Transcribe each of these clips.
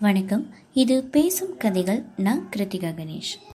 வணக்கம். இது பேசும் கதைகள். நான் கிருத்திகா கணேஷ்.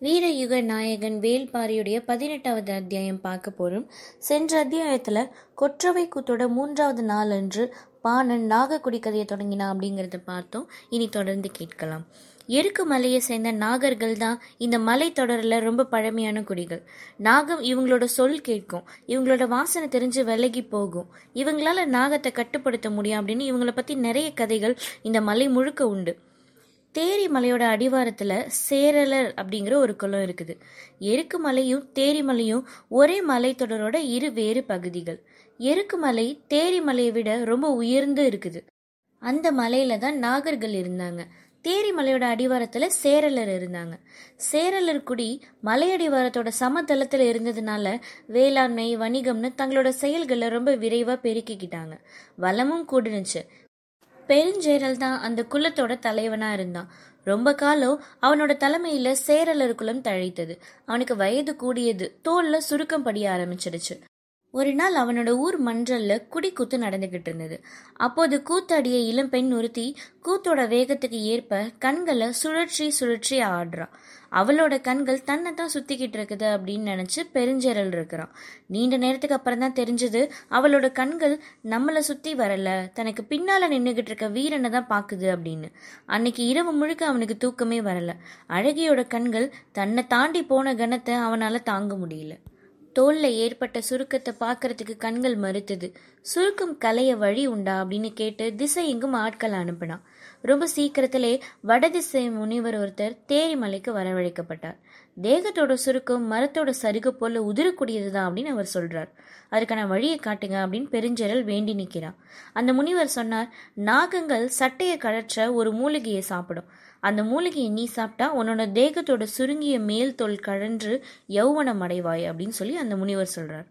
வீரயுக நாயகன் வேல்பாரியுடைய பதினெட்டாவது அத்தியாயம் பார்க்க போகிறோம் சென்ற அத்தியாயத்தில் கொற்றவை கூத்தோட மூன்றாவது நாள் அன்று பாணன் நாகக்குடி கதையை தொடங்கினான் அப்படிங்கிறத பார்த்தோம். இனி தொடர்ந்து கேட்கலாம். எருக்கு மலையை சேர்ந்த நாகர்கள் தான் இந்த மலை தொடரில் ரொம்ப பழமையான குடிகள். நாகம் இவங்களோட சொல் கேட்கும். இவங்களோட வாசனை தெரிஞ்சு விலகி போகும். இவங்களால நாகத்தை கட்டுப்படுத்த முடியும் அப்படின்னு இவங்களை பற்றி நிறைய கதைகள் இந்த மலை முழுக்க உண்டு. தேரி மலையோட அடிவாரத்தில் சேரலர் அப்படிங்கிற ஒரு குளம் இருக்குது. எருக்கு மலையும் தேரி மலையும் ஒரே மலைத்தொடரோட இரு வேறு பகுதிகள். எருக்கு மலை தேரி மலையை விட ரொம்ப உயர்ந்து இருக்குது. அந்த மலையில தான் நாகர்கள் இருந்தாங்க. தேரி மலையோட அடிவாரத்தில் சேரலர் இருந்தாங்க. சேரலர் குடி மலையடிவாரத்தோட சமதளத்தில் இருந்ததுனால வேளாண்மை வணிகம்னு தங்களோட செயல்களை ரொம்ப விரைவாக பெருக்கிக்கிட்டாங்க. வளமும் கூடுனுச்சு. பெருஞ்சேரல் தான் அந்த குலத்தோட தலைவனாக இருந்தான். ரொம்ப காலம் அவனோட தலைமையில் சேரலர் குலம் தழைத்தது. அவனுக்கு வயது கூடியது. தோல்ல சுருக்கம் படிய ஆரம்பிச்சிடுச்சு. ஒரு நாள் அவனோட ஊர் மன்றல்ல குடிக்கூத்து நடந்துகிட்டு இருந்தது அப்போது கூத்தாடிய இளம்பெண் ஒருத்தி கூத்தோட வேகத்துக்கு ஏற்ப கண்களை சுழற்சி சுழற்சி ஆடுறா. அவளோட கண்கள் தன்னை தான் சுத்திக்கிட்டு இருக்குது அப்படின்னு நினைச்சு பெருஞ்சேரல் இருக்கிறான். நீண்ட நேரத்துக்கு அப்புறம் தான் தெரிஞ்சது அவளோட கண்கள் நம்மளை சுத்தி வரல. தனக்கு பின்னால நின்றுகிட்டு இருக்க வீரனை தான் பாக்குது அப்படின்னு. அன்னைக்கு இரவு முழுக்க அவனுக்கு தூக்கமே வரல. அழகியோட கண்கள் தன்னை தாண்டி போன கணத்தை அவனால தாங்க முடியல. தோல்ல ஏற்பட்ட சுருக்கத்தை பார்க்கறதுக்கு கண்கள் மறுத்தது. சுருக்கம் கலைய வழி உண்டா அப்படின்னு கேட்டு திசை எங்கும் ஆட்கள் அனுப்பினான் ரொம்ப சீக்கிரத்திலே வடதிசை முனிவர் ஒருத்தர் தேரிமலைக்கு வரவழைக்கப்பட்டார். தேகத்தோட சுருக்கம் மரத்தோட சருகு போல உதிரக்கூடியதுதான் அப்படின்னு அவர் சொல்றார். அதுக்கான வழியை காட்டுங்க அப்படின்னு பெருஞ்செரல் வேண்டி நிற்கிறான் அந்த முனிவர் சொன்னார் நாகங்கள் சட்டையை கழற்ற ஒரு மூலிகையை சாப்பிடும். அந்த மூலிகையை நீ சாப்பிட்டா உன்னோட தேகத்தோட சுருங்கிய மேல் தோல் கழன்று யௌவனம் அடைவாய் அப்படின்னு சொல்லி அந்த முனிவர் சொல்றார்.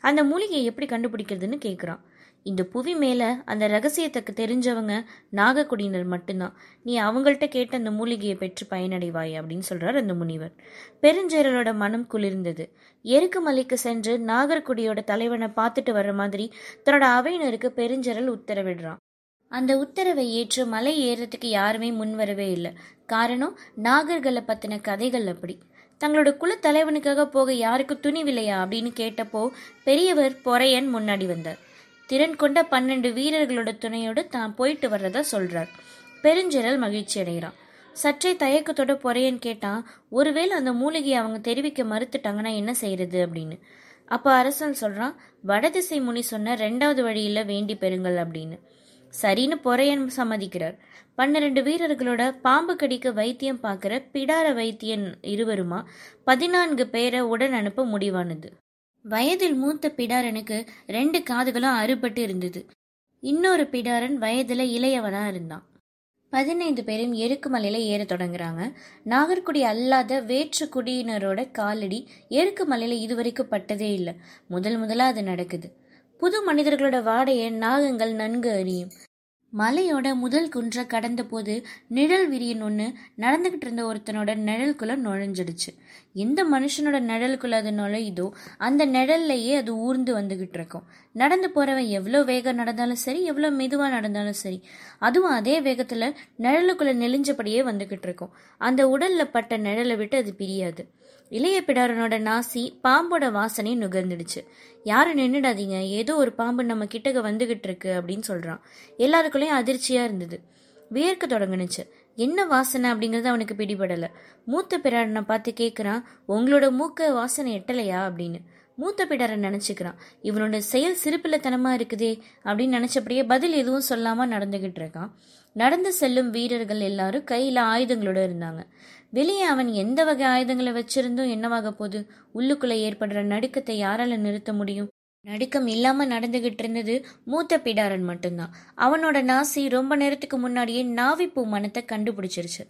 அந்த மூலிகையை எப்படி கண்டுபிடிக்கிறதுன்னு கேட்குறான் இந்த புவி மேலே அந்த ரகசியத்துக்கு தெரிஞ்சவங்க நாகக்குடியினர் மட்டும்தான். நீ அவங்கள்ட்ட கேட்டு அந்த மூலிகையை பெற்று பயனடைவாய் அப்படின்னு சொல்றார் அந்த முனிவர். பெருஞ்சேரலோட மனம் குளிர்ந்தது. எருக்கு மலைக்கு சென்று நாகர்குடியோட தலைவனை பார்த்துட்டு வர்ற மாதிரி தன்னோட அவையினருக்கு பெருஞ்சேரல் உத்தரவிடுறான். அந்த உத்தரவை ஏற்று மலை ஏறுறதுக்கு யாருமே முன்வரவே இல்லை. காரணம் நாகர்களை பற்றின கதைகள் அப்படி. தங்களோட குல தலைவனுக்காக போக யாருக்கு துணிவில்லையா அப்படின்னு கேட்டப்போ பெரியவர் பொறையன் முன்னாடி வந்தார். திறன் கொண்ட பன்னெண்டு வீரர்களோட துணையோடு தான் போயிட்டு வர்றதா சொல்றார். பெருஞ்சிரல் மகிழ்ச்சி அடைகிறான். சற்றே தயக்கத்தோட பொறையன் கேட்டான் ஒருவேளை அந்த மூலிகையை அவங்க தெரிவிக்க மறுத்துட்டாங்கன்னா என்ன செய்யறது? அப்படின்னு. அப்போ அரசன் சொல்றான் வடதிசை முனி சொன்ன ரெண்டாவது வழியில வேண்டி பெறுங்கள் அப்படின்னு. சரின்னு பொறையன் சம்மதிக்கிறார். பன்னிரண்டு வீரர்களோட பாம்பு கடிக்க வைத்தியம் பார்க்குற பிடார வைத்தியன் இருவருமா? பதினான்கு பேரை உடன் அனுப்ப முடிவானது. வயதில் மூத்த பிடாரனுக்கு ரெண்டு காதுகளும் அறுபட்டு இருந்தது. இன்னொரு பிடாரன் வயதில் இளையவனா இருந்தான். பதினைந்து பேரும் எருக்குமலையில ஏற தொடங்குறாங்க. நாகர்குடி அல்லாத வேற்று குடியினரோட காலடி எருக்குமலையில இதுவரைக்கும் பட்டதே இல்லை. முதல் முதலா அது நடக்குது. புது மனிதர்களோட வாடையை நாகங்கள் நன்கு அறியும் மலையோட முதல் குன்றை கடந்த போது நிழல் விரியன் ஒன்று நடந்துகிட்டு இருந்த ஒருத்தனோட நிழலுக்குள்ள நுழைஞ்சிடுச்சு. எந்த மனுஷனோட நிழலுக்குள்ள அது நுழையுதோ அந்த நிழல்லையே அது ஊர்ந்து வந்துகிட்டு இருக்கும். நடந்து போகிறவன் எவ்வளோ வேகம் நடந்தாலும் சரி எவ்வளோ மெதுவாக நடந்தாலும் சரி அதுவும் அதே வேகத்தில் நிழலுக்குள்ளே நெளிஞ்சபடியே வந்துக்கிட்டு இருக்கும். அந்த உடலில் பட்ட நிழலை விட்டு அது பிரியாது. இளைய பிடாரனோட நாசி பாம்போட வாசனை நுகர்ந்துடுச்சு. யாரும் நின்றுடாதீங்க ஏதோ ஒரு பாம்பு நம்ம கிட்டக்க வந்துகிட்டு இருக்கு அப்படின்னு சொல்கிறான் எல்லாருக்குள்ளேயும் அதிர்ச்சியாக இருந்தது. வியர்க்க தொடங்குனுச்சு. என்ன வாசனை அப்படிங்கிறது அவனுக்கு பிடிபடலை. மூத்த பிராடனை பார்த்து கேட்குறான் உங்களோட மூக்க வாசனை எட்டலையா? அப்படின்னு. மூத்த பிடாரை நினச்சிக்கிறான். இவனோட செயல் சிறுப்பில்லத்தனமாக இருக்குதே அப்படின்னு நினச்சபடியே பதில் எதுவும் சொல்லாமல் நடந்துகிட்டு இருக்கான். நடந்து செல்லும் வீரர்கள் எல்லாரும் கையில் ஆயுதங்களோட இருந்தாங்க. வெளியே அவன் எந்த வகை ஆயுதங்களை வச்சிருந்தும் என்னவாக போகுது உள்ளுக்குள்ளே ஏற்படுற நடுக்கத்தை யாரால நிறுத்த முடியும்? நடுக்கம் இல்லாம நடந்துகிட்டு இருந்தது மூத்த பிடாரன் மட்டும்தான். அவனோட நாசி ரொம்ப நேரத்துக்கு முன்னாடியே நாவிப்பூ மனத்தை கண்டுபிடிச்சிருச்சு.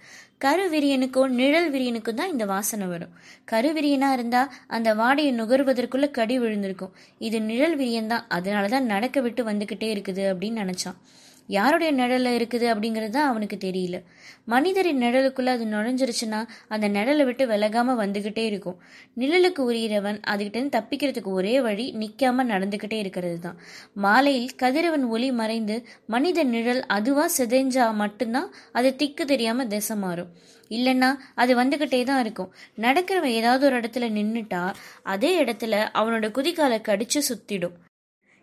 கருவிரியனுக்கும் நிழல் விரியனுக்கும் தான் இந்த வாசனை வரும். கருவிரியனா இருந்தா அந்த வாடையை நுகர்வதற்குள்ள கடி விழுந்திருக்கும். இது நிழல் விரியன் தான். அதனாலதான் நடக்க விட்டு வந்துகிட்டே இருக்குது அப்படின்னு நினைச்சான். யாருடைய நிழல்ல இருக்குது அப்படிங்கிறது தான் அவனுக்கு தெரியல. மனிதரின் நிழலுக்குள்ள அது நுழைஞ்சிருச்சுன்னா அந்த நிழலை விட்டு விலகாம வந்துகிட்டே இருக்கும். நிழலுக்கு உரியவன் அதுகிட்டேருந்து தப்பிக்கிறதுக்கு ஒரே வழி நிற்காம நடந்துகிட்டே இருக்கிறது தான். மாலையில் கதிரவன் ஒளி மறைந்து மனித நிழல் அதுவா சிதைஞ்சா மட்டும்தான் அது திக்கு தெரியாம திசை மாறும். இல்லைன்னா அது வந்துகிட்டே தான் இருக்கும். நடக்கிறவன் ஏதாவது ஒரு இடத்துல நின்றுட்டா அதே இடத்துல அவனோட குதிகாலை கடிச்சு சுத்திடும்.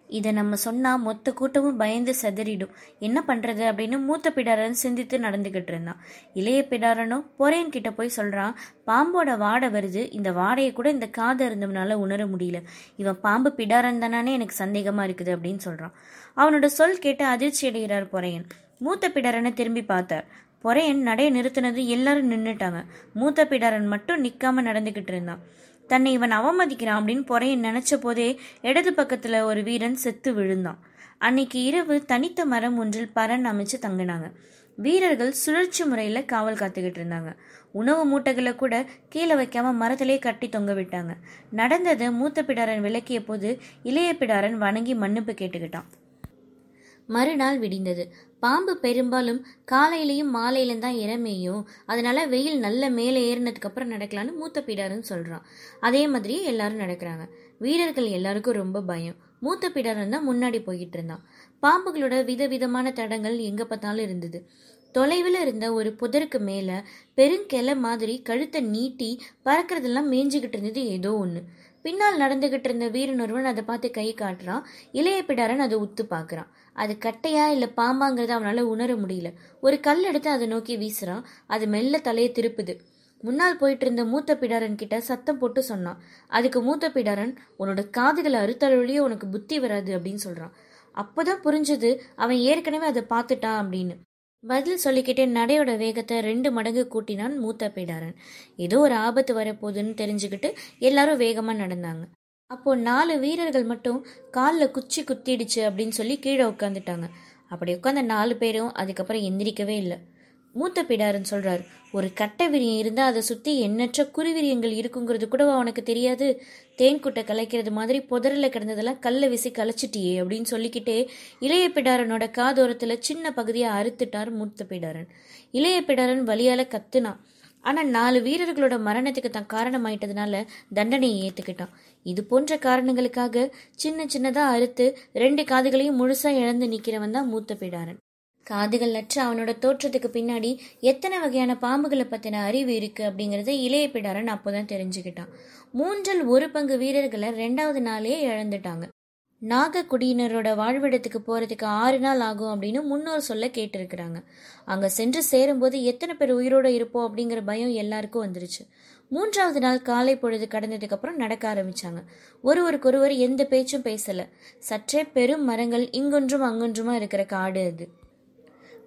இதை நம்ம சொன்னால் மொத்த கூட்டமும் பயந்து செதறிடும். என்ன பண்ணுறது அப்படின்னு மூத்த பிடாரன் சிந்தித்து நடந்துக்கிட்டு இருந்தான். இளைய பிடாரனும் பொறையன் கிட்ட போய் சொல்கிறான் பாம்போட வாடை வருது. இந்த வாடையை கூட இந்த காது இருந்தவனால உணர முடியல. இவன் பாம்பு பிடாரன் தானே எனக்கு சந்தேகமாக இருக்குது அப்படின்னு சொல்கிறான் அவனோட சொல் கேட்டு அதிர்ச்சி அடைகிறார் பொறையன் மூத்த பிடாரனை திரும்பி பார்த்தார். பொறையன் நடைய நிறுத்தினது எல்லாரும் நின்றுட்டாங்க மூத்த பிடாரன் மட்டும் நிற்காம நடந்துக்கிட்டு இருந்தான். தன்னை இவன் அவமதிக்கிறான் அப்படின்னு பொறையை நினைச்ச போதே இடது பக்கத்துல ஒரு வீரன் செத்து விழுந்தான். அன்னைக்கு இரவு தனித்த மரம் ஒன்றில் பரன் அமைச்சு தங்கினாங்க. வீரர்கள் சுழற்சி முறையில காவல் காத்துக்கிட்டு இருந்தாங்க. உணவு மூட்டைகளை கூட கீழே வைக்காம மரத்திலே கட்டி தொங்க விட்டாங்க. நடந்ததை மூத்த பிடாரன் விளக்கிய போது இளைய பிடாரன் வணங்கி மன்னிப்பு கேட்டுக்கிட்டான். மறுநாள் விடிந்தது. பாம்பு பெரும்பாலும் காலையிலையும் மாலையிலும் தான் இறமையும். அதனால வெயில் நல்ல மேலே ஏறினதுக்கு அப்புறம் நடக்கலான்னு மூத்த பீடாருன்னு சொல்றான். அதே மாதிரியே எல்லாரும் நடக்கிறாங்க. வீரர்கள் எல்லாருக்கும் ரொம்ப பயம். மூத்த பீடாரன் தான் முன்னாடி போய்கிட்டு இருந்தான். பாம்புகளோட விதவிதமான தடங்கள் எங்க பார்த்தாலும் இருந்தது. தொலைவில் இருந்த ஒரு புதருக்கு மேலே பெருங்கிளை மாதிரி கழுத்தை நீட்டி பறக்கிறதெல்லாம் மேய்ஞ்சுக்கிட்டு இருந்தது ஏதோ ஒன்று பின்னால் நடந்துகிட்டு இருந்த வீரன் ஒருவன் அதை பார்த்து கை காட்டுறான். இளைய பிடாரன் அதை உத்து பார்க்குறான். அது கட்டையா இல்லை பாம்பாங்கிறத அவனால் உணர முடியல. ஒரு கல் எடுத்து அதை நோக்கி வீசுறான். அது மெல்ல தலையை திருப்புது. முன்னால் போயிட்டு இருந்த மூத்த பிடாரன் கிட்ட சத்தம் போட்டு சொன்னான். அதுக்கு மூத்த பிடாரன் உன்னோட காதுகளை அறுத்தளவுலயே உனக்கு புத்தி வராது அப்படின்னு சொல்றான். அப்போதான் புரிஞ்சது அவன் ஏற்கனவே அதை பார்த்துட்டான் அப்படின்னு. பதில் சொல்லிக்கிட்டே நடையோட வேகத்தை ரெண்டு மடங்கு கூட்டினான் மூத்த பீடாரன். ஏதோ ஒரு ஆபத்து வரப்போகுதுன்னு தெரிஞ்சுக்கிட்டு எல்லாரும் வேகமாக நடந்தாங்க. அப்போ நாலு வீரர்கள் மட்டும் காலில் குச்சி குத்திடுச்சு அப்படின்னு சொல்லி கீழே உட்காந்துட்டாங்க அப்படி உட்காந்த நாலு பேரும் அதுக்கப்புறம் எந்திரிக்கவே இல்லை. மூத்த பிடாரன் சொல்கிறார் ஒரு கட்டை விரியம் இருந்தால் அதை சுற்றி எண்ணற்ற குருவிரியங்கள் இருக்குங்கிறது கூட அவனுக்கு தெரியாது? தேன்குட்டை கலைக்கிறது மாதிரி புதரில் கிடந்ததெல்லாம் கல்லை விசி கலைச்சிட்டியே அப்படின்னு சொல்லிக்கிட்டே இளைய பிடாரனோட காதோரத்தில் சின்ன பகுதியை அறுத்துட்டார் மூத்த பிடாரன். இளைய பிடாரன் வழியால் கத்துனான். ஆனால் நாலு வீரர்களோட மரணத்துக்கு தான் காரணமாயிட்டதுனால தண்டனையை ஏற்றுக்கிட்டான் இது போன்ற காரணங்களுக்காக சின்ன சின்னதாக அறுத்து ரெண்டு காதுகளையும் முழுசாக இழந்து நிற்கிறவன் தான் மூத்த பிடாரன். காதுகள் அற்ற அவனோட தோற்றத்துக்கு பின்னாடி எத்தனை வகையான பாம்புகளை பற்றின அறிவு இருக்கு அப்படிங்கிறத இளைய பிடாரன் அப்போதான் தெரிஞ்சுக்கிட்டான். மூன்றில் ஒரு பங்கு வீரர்களை ரெண்டாவது நாளே இழந்துட்டாங்க. நாக குடியினரோட வாழ்விடத்துக்கு போறதுக்கு ஆறு நாள் ஆகும் அப்படின்னு முன்னோர் சொல்ல கேட்டிருக்கிறாங்க. அங்க சென்று சேரும்போது எத்தனை பேர் உயிரோட இருப்போம் அப்படிங்கிற பயம் எல்லாருக்கும் வந்துருச்சு. மூன்றாவது நாள் காலை பொழுது கடந்ததுக்கு அப்புறம் நடக்க ஆரம்பிச்சாங்க. ஒருவருக்கொருவர் எந்த பேச்சும் பேசல. சற்றே பெரும் மரங்கள் இங்கொன்றும் அங்கொன்றுமா இருக்கிற காடு அது.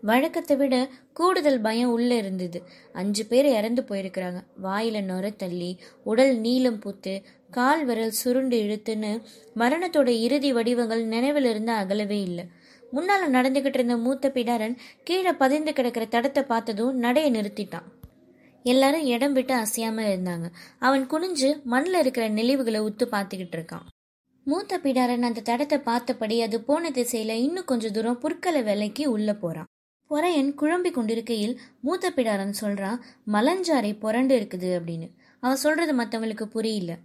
வழக்கத்தை விட கூடுதல் பயம் உள்ள இருந்தது. அஞ்சு பேர் இறந்து போயிருக்கிறாங்க. வாயில நொர தள்ளி உடல் நீளம் பூத்து கால் விரல் சுருண்டு இழுத்துன்னு மரணத்தோட இறுதி வடிவங்கள் நினைவில் இருந்து அகலவே இல்லை. முன்னால நடந்துகிட்டு இருந்த மூத்த பிடாரன் கீழே பதிந்து கிடக்கிற தடத்தை பார்த்ததும் நடைய நிறுத்திட்டான். எல்லாரும் இடம் விட்டு அசையாம இருந்தாங்க. அவன் குனிஞ்சு மண்ணில் இருக்கிற நெளிவுகளை உத்து பார்த்துக்கிட்டு இருக்கான். மூத்த பிடாரன் அந்த தடத்தை பார்த்தபடி அது போன திசையில இன்னும் கொஞ்ச தூரம் புற்களை விலைக்கு உள்ள போறான். பொறையன் குழம்பி கொண்டிருக்கையில் மூத்த பிடாரன் சொல்றான் மலஞ்சாரை புரண்டு இருக்குது அப்படின்னு. அவன் சொல்றது மற்றவங்களுக்கு புரியல.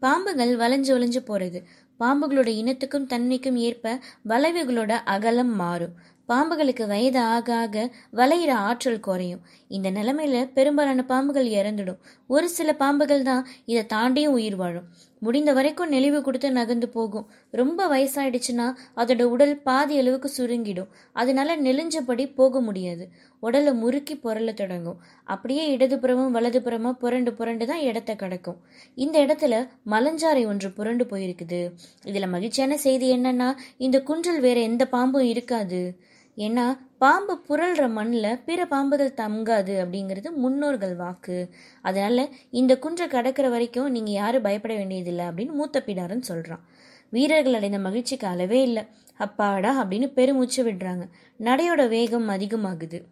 பாம்புகள் வளைஞ்சு வளைஞ்சு போறது. பாம்புகளோட இனத்துக்கும் தன்மைக்கும் ஏற்ப வளைவுகளோட அகலம் மாறும். பாம்புகளுக்கு வயது ஆக ஆக வளையிற ஆற்றல் குறையும். இந்த நிலைமையில பெரும்பாலான பாம்புகள் இறந்துடும். ஒரு சில பாம்புகள் தான் இதை தாண்டியும் உயிர் வாழும். முடிந்த வரைக்கும் நெளிவு கொடுத்து நகர்ந்து போகும். ரொம்ப வயசாயிடுச்சுன்னா அதோட உடல் பாதி அளவுக்கு சுருங்கிடும். அதனால நெளிஞ்சபடி போக முடியாது. உடலை முறுக்கி புரள தொடங்கும். அப்படியே இடதுபுறமும் வலதுபுறமா புரண்டு புரண்டு தான் இடத்த கிடக்கும். இந்த இடத்துல மலஞ்சாறை ஒன்று புரண்டு போயிருக்குது. இதுல மகிழ்ச்சியான செய்தி என்னன்னா இந்த குன்றில் வேற எந்த பாம்பும் இருக்காது. ஏன்னா பாம்பு புரள்ற மண்ணில் பிற பாம்புகள் தங்காது அப்படிங்கிறது முன்னோர்கள் வாக்கு. அதனால் இந்த குன்றை கடக்கிற வரைக்கும் நீங்கள் யாரும் பயப்பட வேண்டியதில்லை அப்படின்னு மூத்த பிடாரன் சொல்கிறான் வீரர்கள் அடைந்த மகிழ்ச்சிக்கு அளவே இல்லை. அப்பாடா அப்படின்னு பெருமூச்சு விடுறாங்க. நடையோட வேகம் அதிகமாகுது.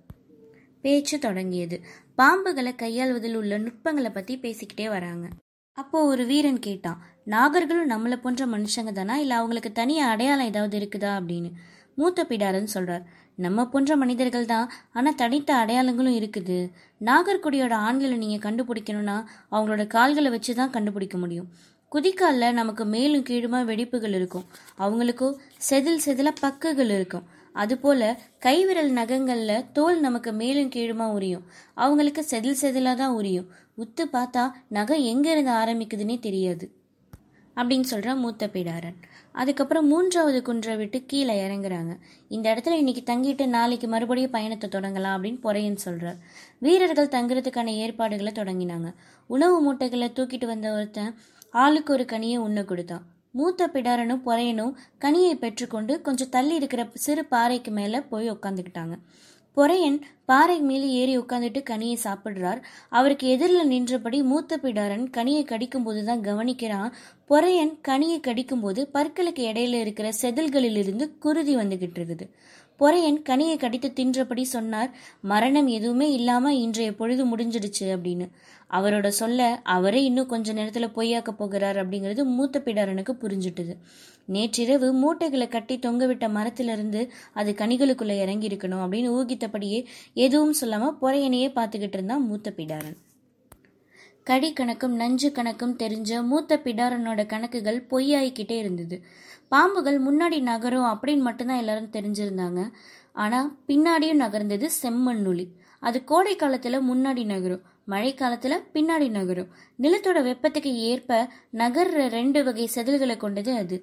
பேச்சு தொடங்கியது. பாம்புகளை கையாள்வதில் உள்ள நுட்பங்களை பற்றி பேசிக்கிட்டே வராங்க. அப்போ ஒரு வீரன் கேட்டான் நாகர்களும் நம்மளை போன்ற மனுஷங்க தானா? இல்லை அவங்களுக்கு தனியாக அடையாளம் ஏதாவது இருக்குதா? அப்படின்னு. மூத்த பிடாரன் சொல்றார் நம்ம போன்ற மனிதர்கள் தான் ஆனால் தனித்த அடையாளங்களும் இருக்குது. நாகர்குடியோட ஆண்களை நீங்கள் கண்டுபிடிக்கணும்னா அவங்களோட கால்களை வச்சு தான் கண்டுபிடிக்க முடியும். குதிக்காலில் நமக்கு மேலும் கீழுமா வெடிப்புகள் இருக்கும். அவங்களுக்கும் செதில் செதில பக்குகள் இருக்கும். அதுபோல கைவிரல் நகங்களில் தோல் நமக்கு மேலும் கீழுமா உரியும். அவங்களுக்கு செதில் செதிலாக தான் உரியும். உத்து பார்த்தா நகை எங்கேருந்து ஆரம்பிக்குதுன்னே தெரியாது. அப்படின்னு சொல்கிறான் மூத்த பிடாரன். அதுக்கப்புறம் மூன்றாவது குன்றை விட்டு கீழே இறங்குறாங்க. இந்த இடத்துல இன்னைக்கு தங்கிட்டு நாளைக்கு மறுபடியும் பயணத்தை தொடங்கலாம் அப்படின்னு பொறையன் சொல்கிறார் வீரர்கள் தங்குறதுக்கான ஏற்பாடுகளை தொடங்கினாங்க. உணவு மூட்டைகளை தூக்கிட்டு வந்த ஒருத்தன் ஆளுக்கு ஒரு கனியை உண்ண கொடுத்தான். மூத்த பிடாரனும் பொறையனும் கனியை பெற்றுக்கொண்டு கொஞ்சம் தள்ளி இருக்கிற சிறு பாறைக்கு மேலே போய் உட்காந்துக்கிட்டாங்க பொறையன் பாறை மேலே ஏறி உட்காந்துட்டு கனியை சாப்பிடுறார். அவருக்கு எதிரில் நின்றபடி மூத்த பிடாரன் கனியை கடிக்கும்போது தான் கவனிக்கிறான். பொறையன் கனியை கடிக்கும்போது பற்களுக்கு இடையில இருக்கிற செதில்களிலிருந்து குருதி வந்துகிட்டு இருக்குது பொறையன் கனியை கடித்து தின்றபடி சொன்னார் மரணம் எதுவுமே இல்லாம இன்றைய பொழுது முடிஞ்சிடுச்சு அப்படின்னு. அவரோட சொல்ல அவரே இன்னும் கொஞ்ச நேரத்துல பொய்யாக்க போகிறார் அப்படிங்கிறது மூத்த பிடாரனுக்கு புரிஞ்சுட்டுது. நேற்றிரவு மூட்டைகளை கட்டி தொங்கவிட்ட மரத்திலிருந்து அது கனிகளுக்குள்ள இறங்கி இருக்கணும் அப்படின்னு ஊகித்தபடியே எதுவும் சொல்லாம பொறையனையே பார்த்துக்கிட்டு இருந்தான் மூத்த பிடாரன். கடி கணக்கும் நஞ்சு கணக்கும் தெரிஞ்ச மூத்த பிடாரனோட கணக்குகள் பொய்யாயிக்கிட்டே இருந்தது. பாம்புகள் முன்னாடி நகரும் அப்படின்னு மட்டும்தான் எல்லாரும் தெரிஞ்சிருந்தாங்க. ஆனால் பின்னாடியும் நகர்ந்தது செம்மண்ணுளி அது கோடை காலத்தில் முன்னாடி நகரும் மழை காலத்தில் பின்னாடி நகரும். நிலத்தோட வெப்பத்துக்கு ஏற்ப நகர்ற ரெண்டு வகை செதில்களை கொண்டது அது.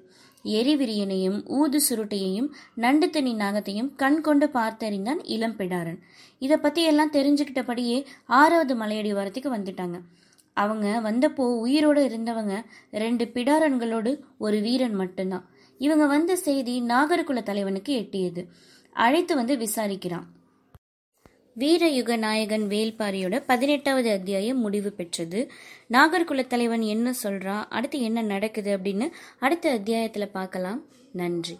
எரிவிரியனையும் ஊது சுருட்டையையும் நண்டு நாகத்தையும் கண் கொண்டு பார்த்தறிந்தான் இளம் பிடாரன். இதை பற்றி எல்லாம் தெரிஞ்சுக்கிட்டபடியே ஆறாவது மலையடி வாரத்துக்கு வந்துட்டாங்க. அவங்க வந்தப்போ உயிரோடு இருந்தவங்க ரெண்டு பிடாரன்களோடு ஒரு வீரன் மட்டும்தான். இவங்க வந்த செய்தி நாகர்குல தலைவனுக்கு எட்டியது. அழைத்து வந்து விசாரிக்கிறான். வீரயுக நாயகன் வேல்பாரியோட பதினெட்டாவது அத்தியாயம் முடிவு பெற்றது. நாகர்குல தலைவன் என்ன சொல்றான் அடுத்து என்ன நடக்குது அப்படின்னு அடுத்த அத்தியாயத்தில் பார்க்கலாம். நன்றி.